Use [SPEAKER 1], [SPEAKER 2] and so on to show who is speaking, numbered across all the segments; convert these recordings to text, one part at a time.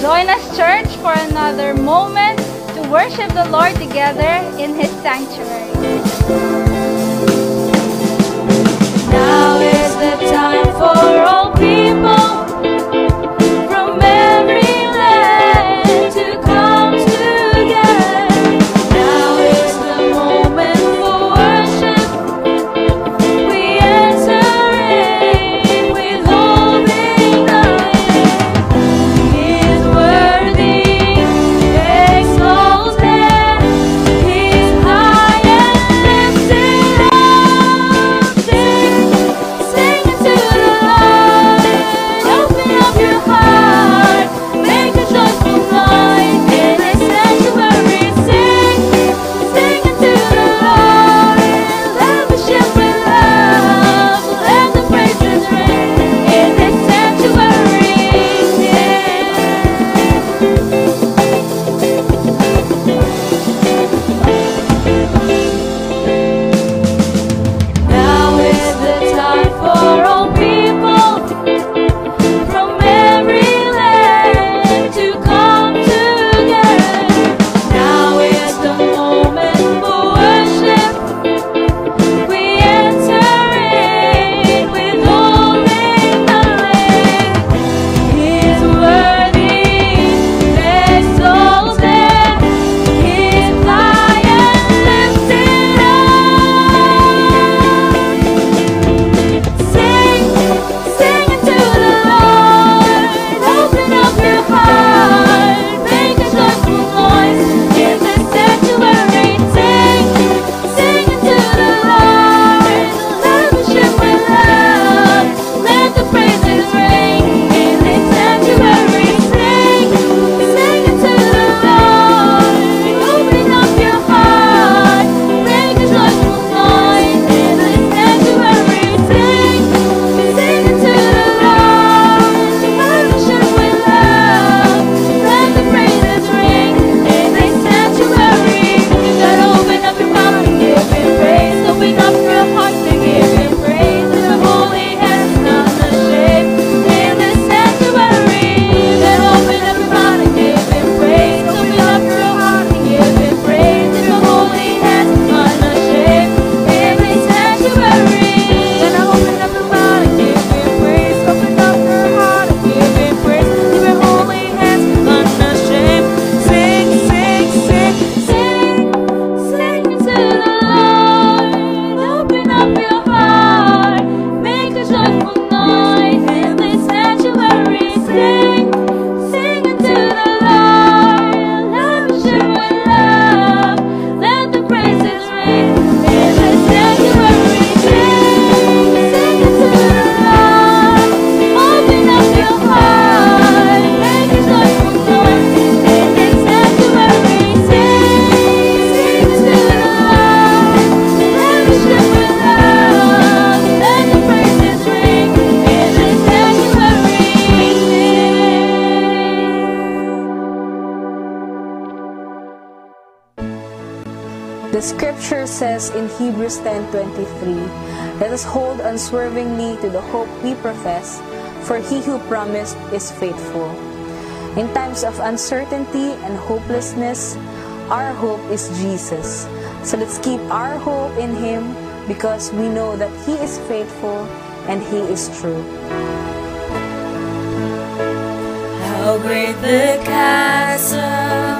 [SPEAKER 1] Join us, church, for another moment to worship the Lord together in His sanctuary. Now is the time. The
[SPEAKER 2] scripture says in Hebrews 10:23, "Let us hold unswervingly to the hope we profess, for he who promised is faithful." In times of uncertainty and hopelessness, our hope is Jesus. So let's keep our hope in him because we know that he is faithful and he is true.
[SPEAKER 1] How great the chasm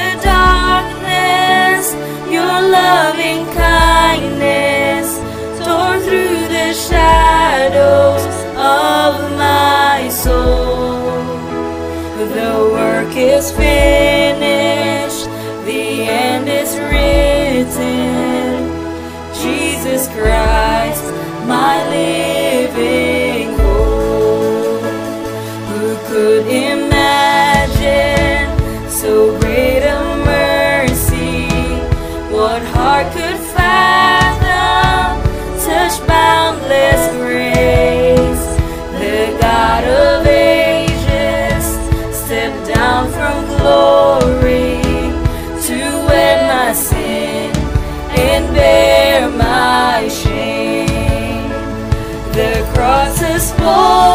[SPEAKER 1] was. Oh.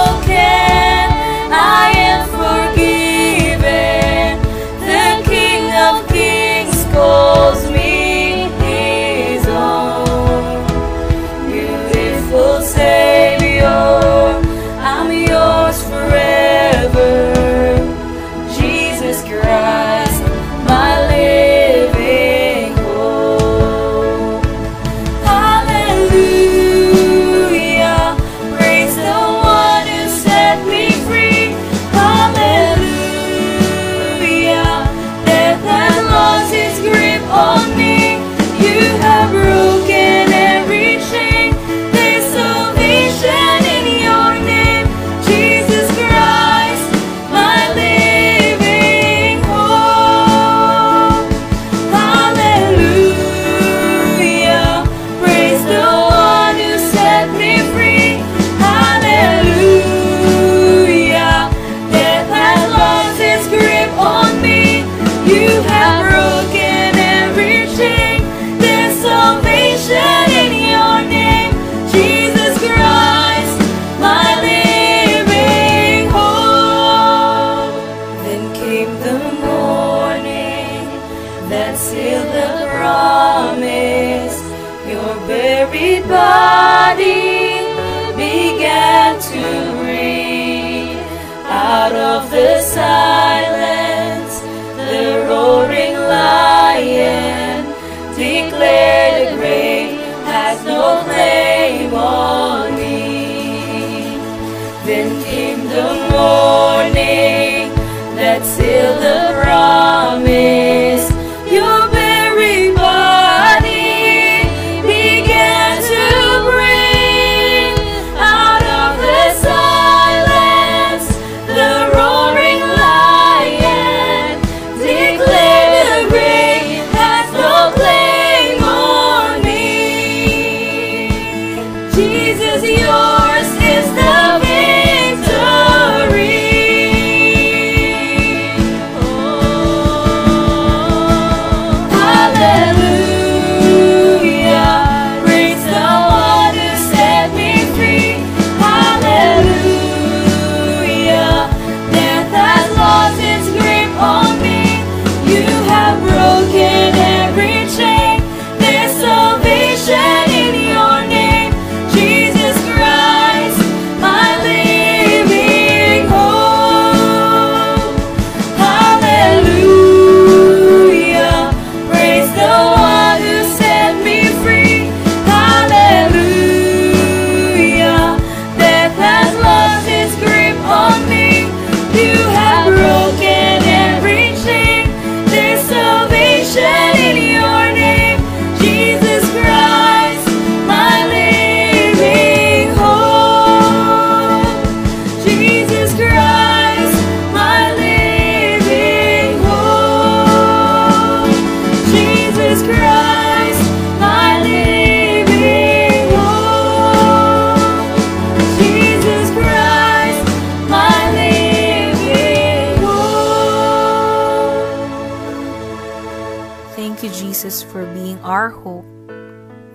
[SPEAKER 2] Thank you, Jesus, for being our hope.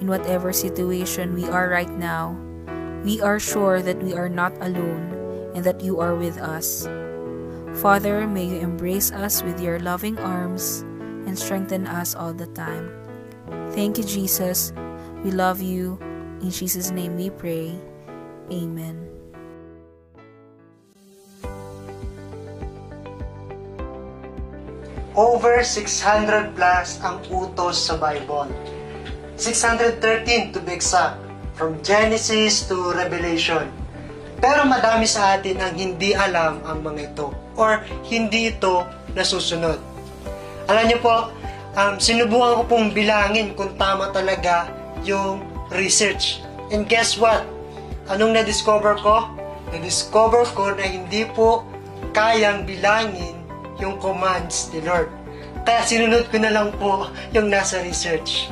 [SPEAKER 2] In whatever situation we are right now, we are sure that we are not alone and that you are with us. Father, may you embrace us with your loving arms and strengthen us all the time. Thank you, Jesus. We love you. In Jesus' name we pray. Amen.
[SPEAKER 3] Over 600 plus ang utos sa Bible. 613 to be exact, from Genesis to Revelation. Pero madami sa atin ang hindi alam ang mga ito or hindi ito nasusunod. Alam niyo po, um, sinubukan ko pong bilangin kung tama talaga yung research. And guess what? Anong na-discover ko? Na-discover ko na hindi po kayang bilangin yung commands ni Lord. Kaya sinunod ko na lang po yung nasa research.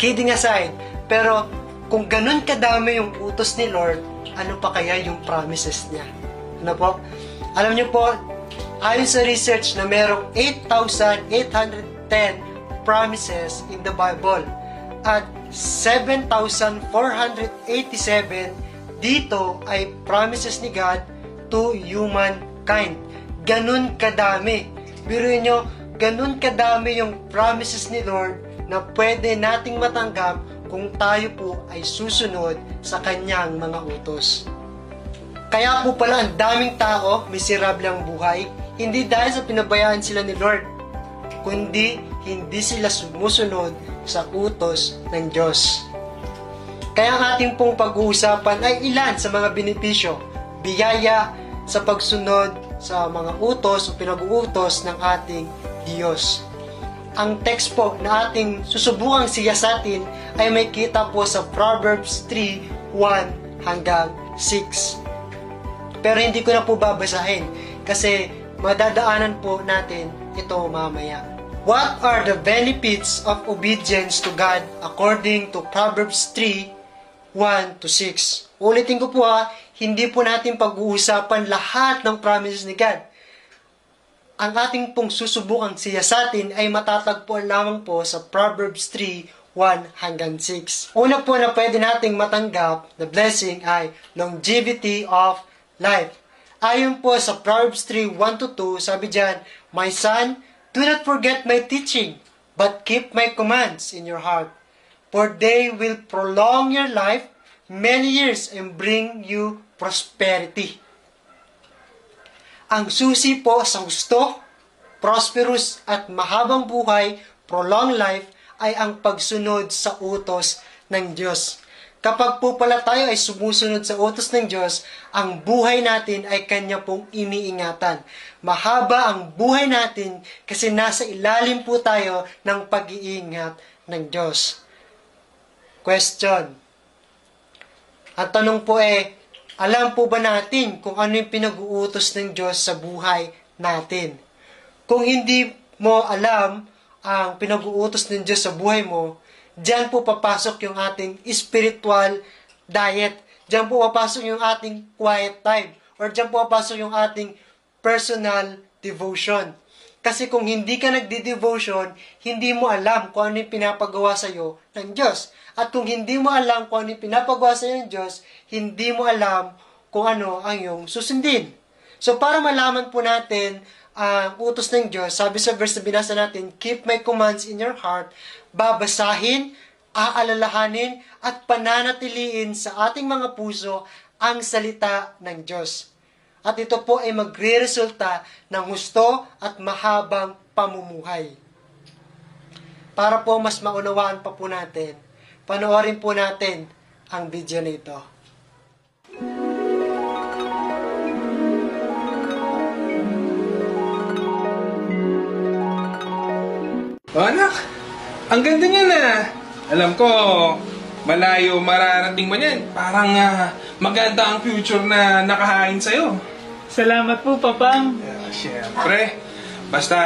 [SPEAKER 3] Kidding aside, pero kung ganun kadami yung utos ni Lord, ano pa kaya yung promises niya? Ano po? Alam niyo po, ayon sa research na merong 8,810 promises in the Bible at 7,487 dito ay promises ni God to humankind. Ganun kadami. Biruin nyo, ganun kadami yung promises ni Lord na pwede nating matanggap kung tayo po ay susunod sa kanyang mga utos. Kaya po pala ang daming tao, miserable ang buhay, hindi dahil sa pinabayaan sila ni Lord, kundi hindi sila sumusunod sa utos ng Diyos. Kaya ang ating pong pag-uusapan ay ilan sa mga benepisyo, biyaya sa pagsunod sa mga utos o pinag-uutos ng ating Diyos. Ang text po na ating susubukang siyasatin ay may kita po sa Proverbs 3, 1 hanggang 6. Pero hindi ko na po babasahin kasi madadaanan po natin ito mamaya. What are the benefits of obedience to God according to Proverbs 3, 1 to 6? Ulitin ko po ha, hindi po natin pag-uusapan lahat ng promises ni God. Ang ating pong susubukang siyasatin ay matatagpuan lamang po sa Proverbs 3, 1 hanggang 6. Una po na pwede nating matanggap na blessing ay longevity of life. Ayon po sa Proverbs 3, 1 to 2, sabi dyan, My son, do not forget my teaching, but keep my commands in your heart. For they will prolong your life many years and bring you prosperity. Ang susi po sa gusto, prosperous at mahabang buhay, prolonged life, ay ang pagsunod sa utos ng Diyos. Kapag po pala tayo ay sumusunod sa utos ng Diyos, ang buhay natin ay Kanya pong iniingatan. Mahaba ang buhay natin kasi nasa ilalim po tayo ng pag-iingat ng Diyos. Question. Ang tanong po eh, alam po ba natin kung ano yung pinag-uutos ng Diyos sa buhay natin? Kung hindi mo alam ang pinag-uutos ng Diyos sa buhay mo, Diyan po papasok yung ating spiritual diet. Diyan po papasok yung ating quiet time. Or diyan po papasok yung ating personal devotion. Kasi kung hindi ka nagdi-devotion, hindi mo alam kung ano yung pinapagawa sa iyo ng Diyos. At kung hindi mo alam kung ano yung pinapagawa sa iyo ng Diyos, hindi mo alam kung ano ang iyong susundin. So para malaman po natin ang utos ng Diyos, sabi sa verse na binasa natin, Keep my commands in your heart, babasahin, aalalahanin, at pananatiliin sa ating mga puso ang salita ng Diyos. At ito po ay magre-resulta ng gusto at mahabang pamumuhay. Para po mas maunawaan pa po natin, panoorin po natin ang video nito.
[SPEAKER 4] Oh, anak, ang ganda niya na. Alam ko, malayo mararating mo niyan. Parang ah, maganda ang future na nakahain sa'yo.
[SPEAKER 5] Salamat po, Papang.
[SPEAKER 4] Yeah, Siyempre, basta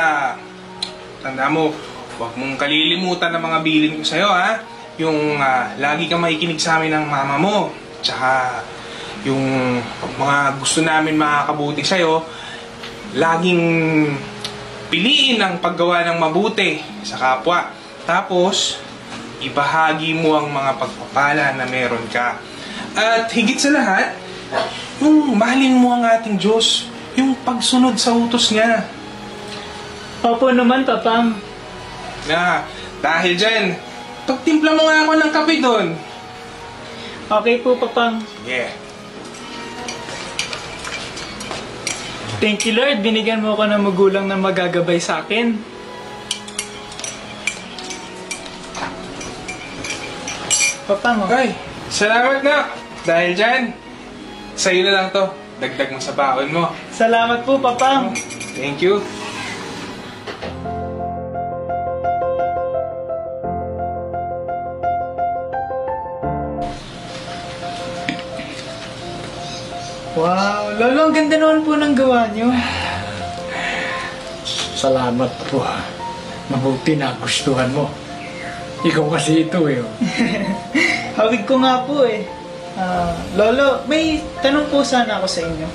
[SPEAKER 4] tanda mo, huwag mong kalilimutan ng mga bilin ko sa'yo, ha? Yung ah, lagi kang makikinig sa amin ng mama mo. Tsaka yung mga gusto namin makakabuti sa'yo, laging piliin ang paggawa ng mabuti sa kapwa. Tapos, ibahagi mo ang mga pagpapala na meron ka. At higit sa lahat, yung mahalin mo ang ating Diyos, yung pagsunod sa utos niya.
[SPEAKER 5] Opo naman, Papang.
[SPEAKER 4] Na, dahil dyan, pagtimpla mo nga ako ng kape doon.
[SPEAKER 5] Okay po, Papang.
[SPEAKER 4] Yeah.
[SPEAKER 5] Thank you, Lord. Binigyan mo ako ng magulang na magagabay sa akin. Papang, oh.
[SPEAKER 4] Ay, salamat na. Dahil dyan, sa'yo na lang to. Dagdag mo sa baon mo.
[SPEAKER 5] Salamat po, Papang.
[SPEAKER 4] Thank you.
[SPEAKER 5] Wow, Lolo, ang ganda naman po ng gawa niyo.
[SPEAKER 6] Salamat po. Mabuti na gustuhan mo. Ikaw kasi ito eh. oh.
[SPEAKER 5] Hawig ko nga po eh. Ah, Lolo, may tanong po sana ako sa inyo.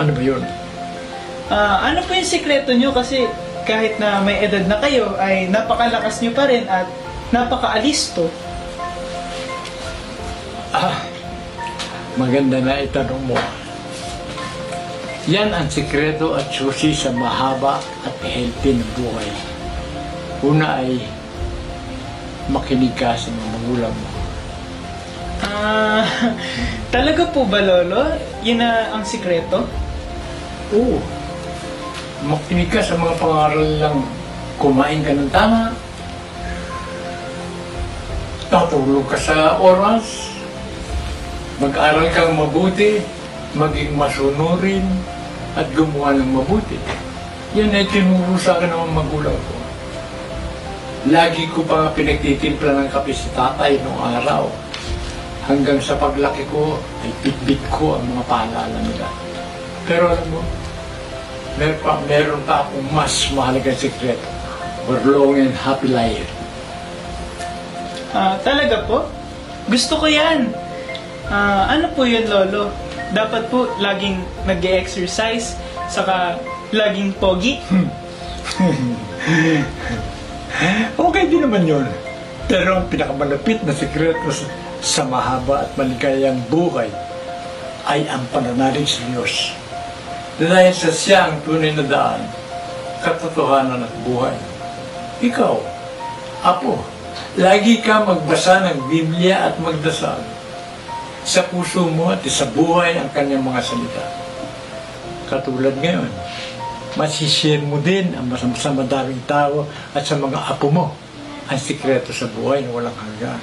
[SPEAKER 6] Ano ba yun?
[SPEAKER 5] Ah, ano po yung sikreto nyo kasi kahit na may edad na kayo ay napakalakas nyo pa rin at napakaalisto.
[SPEAKER 6] Ah, maganda na itanong mo. Yan ang sikreto at susi sa mahaba at healthy na buhay. Una ay makinig ka sa mga magulang mo.
[SPEAKER 5] Ah, talaga po ba, Lolo? Yun na ang sikreto?
[SPEAKER 6] Oo. Makinig ka sa mga pangaral lang kumain ka ng tama. Tatulog ka sa oras. Mag-aral kang mabuti. Maging masunurin. At gumawa ng mabuti. Yan ay tinuro sa akin ng magulang ko. Lagi ko pa pinagtitimpla ng kape si tatay noong araw. Hanggang sa paglaki ko, ay bitbit ko ang mga paalala nila. Pero alam mo, meron pa, meron pa akong mas mahalagang sikreto. For long and happy life.
[SPEAKER 5] Ah, talaga po? Gusto ko yan. Ah, ano po yun, Lolo? Dapat po laging nag exercise saka laging pogi.
[SPEAKER 6] Okay din naman yun. Pero ang pinakamalapit na sikreto sa, mahaba at maligayang buhay ay ang pananalig sa Diyos. Dahil sa siya tunay na daan, katotohanan at buhay. Ikaw, Apo, lagi ka magbasa ng Biblia at magdasal. Sa puso mo at sa buhay ang kanyang mga salita. Katulad ngayon, masishare mo din ang masam sa madaming tao at sa mga apo mo ang sikreto sa buhay na walang hanggan.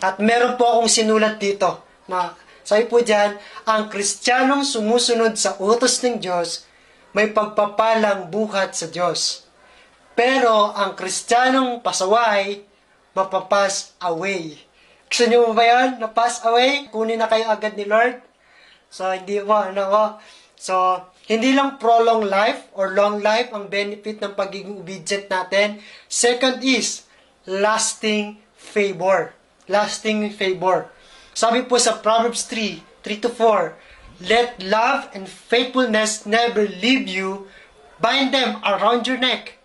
[SPEAKER 3] At meron po akong sinulat dito na sabi po dyan, ang kristyanong sumusunod sa utos ng Diyos may pagpapalang buhat sa Diyos. Pero ang kristyanong pasaway, mapapas away. Gusto niyo ba yan? Na pass away? Kunin na kayo agad ni Lord? So, hindi po, ano ko. So, hindi lang prolong life or long life ang benefit ng pagiging obedient natin. Second is, lasting favor. Lasting favor. Sabi po sa Proverbs 3, 3 to 4, Let love and faithfulness never leave you. Bind them around your neck.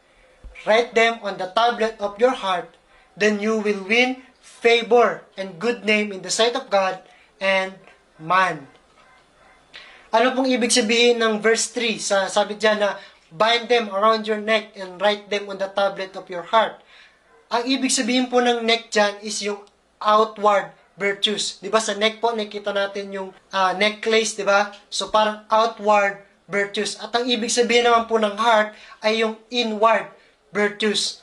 [SPEAKER 3] Write them on the tablet of your heart. Then you will win favor and good name in the sight of God and man. Ano pong ibig sabihin ng verse 3? Sa, sabi dyan na, bind them around your neck and write them on the tablet of your heart. Ang ibig sabihin po ng neck dyan is yung outward virtues. Di ba sa neck po, nakita natin yung ah, necklace, di ba? So parang outward virtues. At ang ibig sabihin naman po ng heart ay yung inward virtues.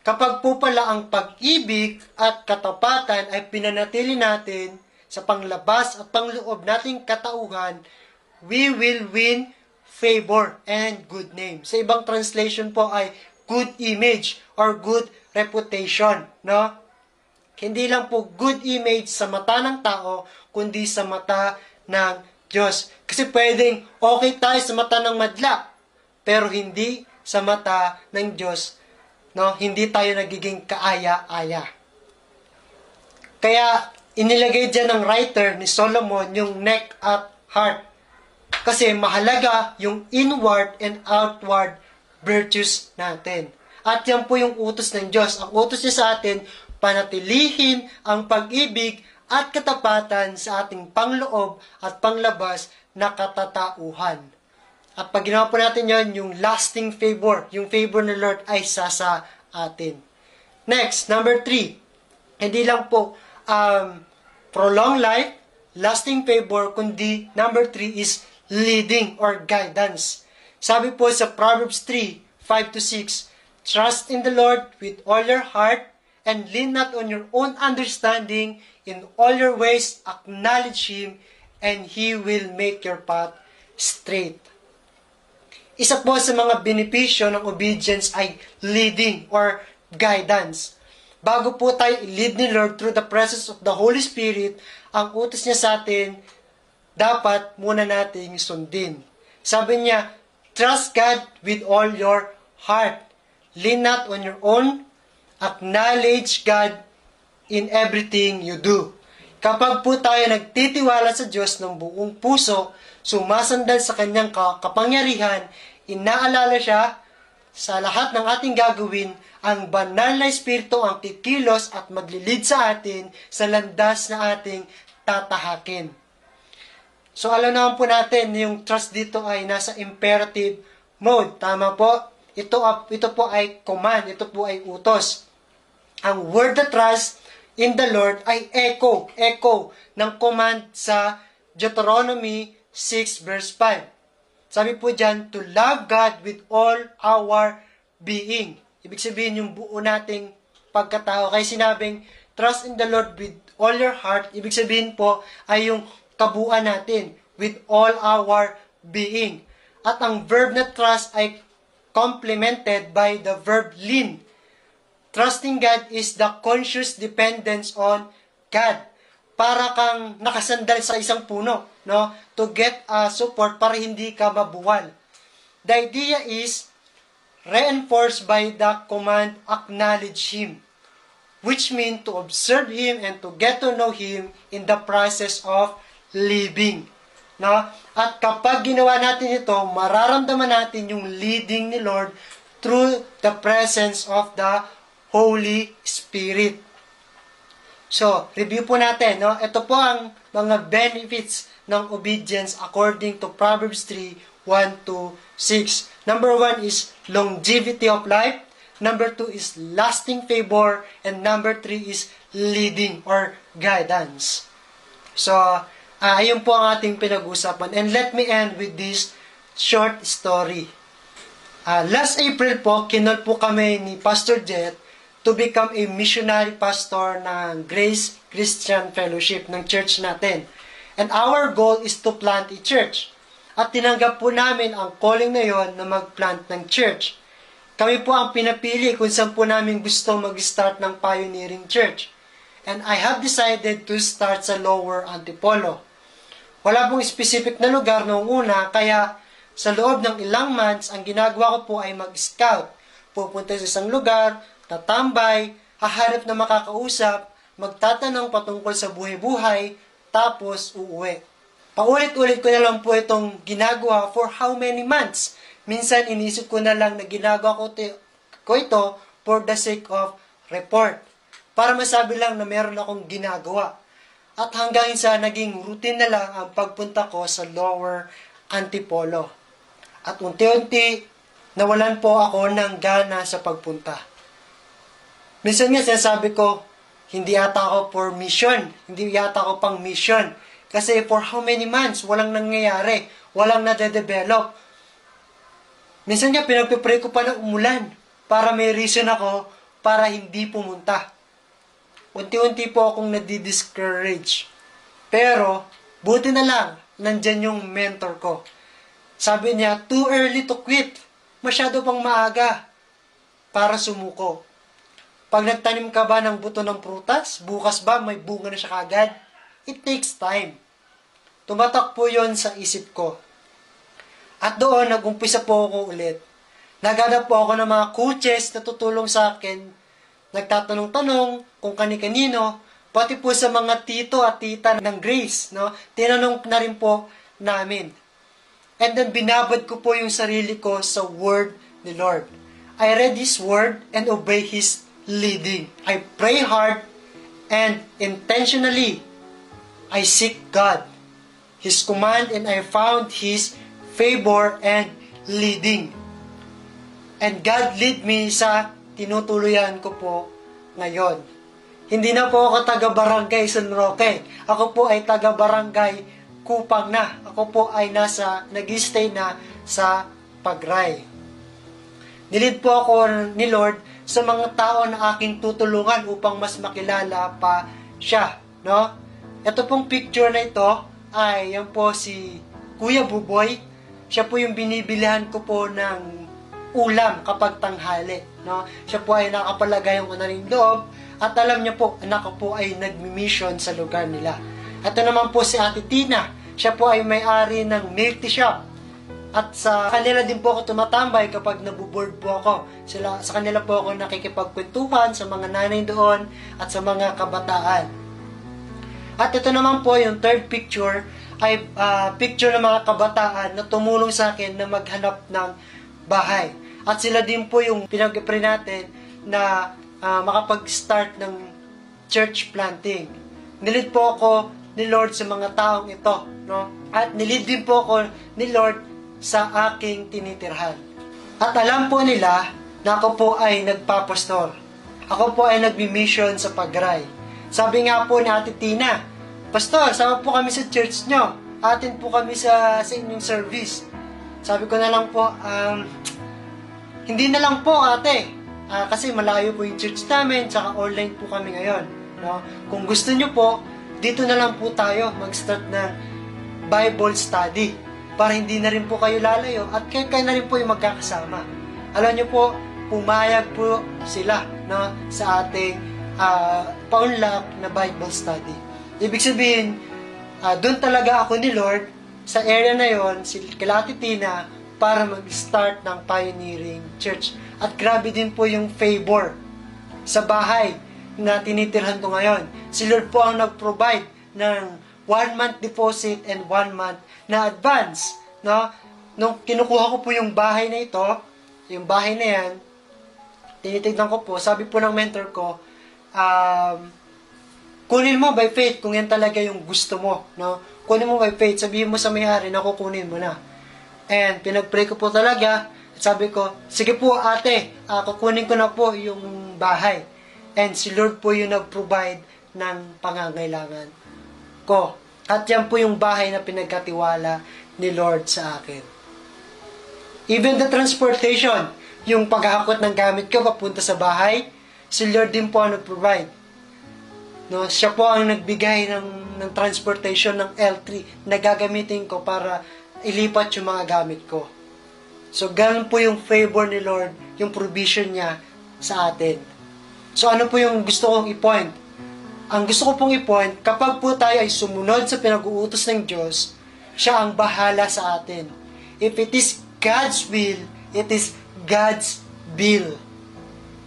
[SPEAKER 3] Kapag po pala ang pag-ibig at katapatan ay pinanatili natin sa panglabas at pangloob nating katauhan, we will win favor and good name. Sa ibang translation po ay good image or good reputation, no? Hindi lang po good image sa mata ng tao, kundi sa mata ng Diyos. Kasi pwedeng okay tayo sa mata ng madla, pero hindi sa mata ng Diyos no, hindi tayo nagiging kaaya-aya. Kaya inilagay dyan ng writer ni Solomon yung neck at heart. Kasi mahalaga yung inward and outward virtues natin. At yan po yung utos ng Diyos. Ang utos niya sa atin, panatilihin ang pag-ibig at katapatan sa ating pangloob at panglabas na katatauhan. At pag ginawa po natin yan, yung lasting favor, yung favor ng Lord ay sasa atin. Next, number three. Hindi lang po um, prolong life, lasting favor, kundi number three is leading or guidance. Sabi po sa Proverbs 3, 5 to 6, Trust in the Lord with all your heart and lean not on your own understanding. In all your ways, acknowledge Him and He will make your path straight. Isa po sa mga benepisyo ng obedience ay leading or guidance. Bago po tayo lead ni Lord through the presence of the Holy Spirit, ang utos niya sa atin, dapat muna nating sundin. Sabi niya, trust God with all your heart. Lean not on your own. Acknowledge God in everything you do. Kapag po tayo nagtitiwala sa Diyos ng buong puso, sumasandal sa kanyang kapangyarihan, inaalala siya sa lahat ng ating gagawin, ang banal na Espiritu ang kikilos at maglilid sa atin sa landas na ating tatahakin. So alam naman po natin yung trust dito ay nasa imperative mode. Tama po? Ito, ito po ay command. Ito po ay utos. Ang word na trust in the Lord ay echo. Echo ng command sa Deuteronomy 6 verse 5. Sabi po dyan, to love God with all our being. Ibig sabihin yung buo nating pagkatao. Kaya sinabing, trust in the Lord with all your heart. Ibig sabihin po ay yung kabuuan natin with all our being. At ang verb na trust ay complemented by the verb lean. Trusting God is the conscious dependence on God. Para kang nakasandal sa isang puno, no? To get uh, support para hindi ka mabuwal. The idea is reinforced by the command acknowledge Him, which mean to observe Him and to get to know Him in the process of living. No? At kapag ginawa natin ito, mararamdaman natin yung leading ni Lord through the presence of the Holy Spirit. So, review po natin, no? Ito po ang mga benefits ng obedience according to Proverbs 3, 1 to 6. Number 1 is longevity of life. Number 2 is lasting favor. And number 3 is leading or guidance. So, uh, ayun po ang ating pinag-usapan. And let me end with this short story. Uh, last April po, kinol po kami ni Pastor Jet to become a missionary pastor ng Grace Christian Fellowship ng church natin. And our goal is to plant a church. At tinanggap po namin ang calling na yon na mag-plant ng church. Kami po ang pinapili kung saan po namin gusto mag-start ng pioneering church. And I have decided to start sa Lower Antipolo. Wala pong specific na lugar noong una, kaya sa loob ng ilang months, ang ginagawa ko po ay mag-scout. Pupunta sa isang lugar, tatambay, hahanap na makakausap, magtatanong patungkol sa buhay-buhay, tapos uuwi. Paulit-ulit ko na lang po itong ginagawa for how many months. Minsan inisip ko na lang na ginagawa ko, ko ito for the sake of report. Para masabi lang na meron akong ginagawa. At hanggang sa naging routine na lang ang pagpunta ko sa lower Antipolo. At unti-unti, nawalan po ako ng gana sa pagpunta. Minsan nga sinasabi ko, hindi yata ako for mission. Hindi yata ako pang mission. Kasi for how many months, walang nangyayari. Walang nade-develop. Minsan nga, pinagpipray ko pa na umulan para may reason ako para hindi pumunta. Unti-unti po akong nadi-discourage. Pero, buti na lang, nandyan yung mentor ko. Sabi niya, too early to quit. Masyado pang maaga para sumuko. Pag nagtanim ka ba ng buto ng prutas, bukas ba may bunga na siya kagad? It takes time. Tumatak po yon sa isip ko. At doon, nagumpisa po ako ulit. Naghanap po ako ng mga coaches na tutulong sa akin. Nagtatanong-tanong kung kani-kanino, pati po sa mga tito at tita ng Grace. No? Tinanong na rin po namin. And then binabad ko po yung sarili ko sa word ni Lord. I read His word and obey His leading. I pray hard and intentionally I seek God, His command, and I found His favor and leading. And God lead me sa tinutuluyan ko po ngayon. Hindi na po ako taga-barangay San Roque. Ako po ay taga-barangay Kupang na. Ako po ay nasa, nag-stay na sa Pagray. Nilid po ako ni Lord sa mga tao na aking tutulungan upang mas makilala pa siya. No? Ito pong picture na ito ay yan po si Kuya Buboy. Siya po yung binibilihan ko po ng ulam kapag tanghali. No? Siya po ay nakapalagay yung anaring loob at alam niya po, anak ko po ay nagmi-mission sa lugar nila. Ito naman po si Ate Tina. Siya po ay may-ari ng milk shop. At sa kanila din po ako tumatambay kapag nabuboard po ako. Sila, sa kanila po ako nakikipagkwentuhan sa mga nanay doon at sa mga kabataan. At ito naman po yung third picture ay uh, picture ng mga kabataan na tumulong sa akin na maghanap ng bahay. At sila din po yung pinag-pray natin na uh, makapag-start ng church planting. Nilid po ako ni Lord sa mga taong ito, no? At nilid din po ako ni Lord sa aking tinitirhan. At alam po nila na ako po ay nagpapastor. Ako po ay nagbi-mission sa Pagray. Sabi nga po ni Ate Tina, Pastor, sama po kami sa church nyo. Atin po kami sa, sa inyong service. Sabi ko na lang po, um, hindi na lang po ate. Ah, kasi malayo po yung church namin, tsaka online po kami ngayon. No? Kung gusto nyo po, dito na lang po tayo mag-start ng Bible study para hindi na rin po kayo lalayo at kayo, kayo na rin po yung magkakasama. Alam nyo po, pumayag po sila no, sa ating uh, paunlak na Bible study. Ibig sabihin, ah, doon talaga ako ni Lord sa area na yon, si Kilati Tina, para mag-start ng pioneering church. At grabe din po yung favor sa bahay na tinitirhan ko ngayon. Si Lord po ang nag-provide ng one month deposit and one month na advance. No? Nung kinukuha ko po yung bahay na ito, yung bahay na yan, tinitignan ko po, sabi po ng mentor ko, um, kunin mo by faith kung yan talaga yung gusto mo. No? Kunin mo by faith, sabihin mo sa may-ari na kukunin mo na. And pinag-pray ko po talaga, sabi ko, sige po ate, uh, kukunin ko na po yung bahay. And si Lord po yung nag-provide ng pangangailangan ko. At yan po yung bahay na pinagkatiwala ni Lord sa akin. Even the transportation, yung paghahakot ng gamit ko papunta sa bahay, si Lord din po ang nag-provide. No, siya po ang nagbigay ng, ng transportation ng L3 na gagamitin ko para ilipat yung mga gamit ko. So, ganun po yung favor ni Lord, yung provision niya sa atin. So, ano po yung gusto kong i-point? Ang gusto ko pong i-point, kapag po tayo ay sumunod sa pinag-uutos ng Diyos, siya ang bahala sa atin. If it is God's will, it is God's bill.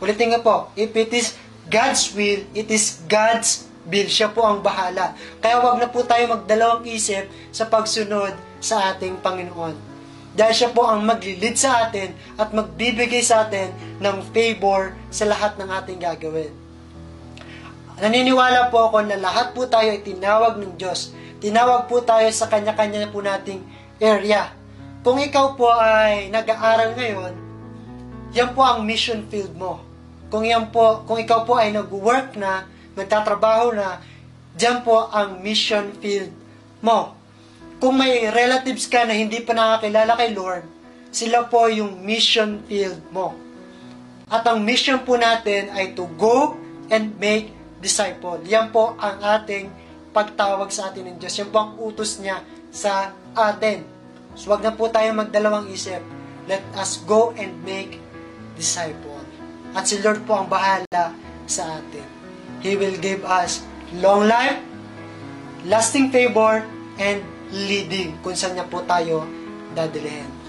[SPEAKER 3] Ulitin nga po, if it is God's will, it is God's bill. Siya po ang bahala. Kaya wag na po tayo magdalawang isip sa pagsunod sa ating Panginoon. Dahil siya po ang maglilid sa atin at magbibigay sa atin ng favor sa lahat ng ating gagawin. Naniniwala po ako na lahat po tayo ay tinawag ng Diyos. Tinawag po tayo sa kanya-kanya po nating area. Kung ikaw po ay nag-aaral ngayon, yan po ang mission field mo. Kung yan po, kung ikaw po ay nag-work na, nagtatrabaho na, diyan po ang mission field mo kung may relatives ka na hindi pa nakakilala kay Lord, sila po yung mission field mo. At ang mission po natin ay to go and make disciple. Yan po ang ating pagtawag sa atin ng Diyos. Yan po ang utos niya sa atin. So wag na po tayo magdalawang isip. Let us go and make disciple. At si Lord po ang bahala sa atin. He will give us long life, lasting favor, and leading kung saan niya po tayo dadalhin.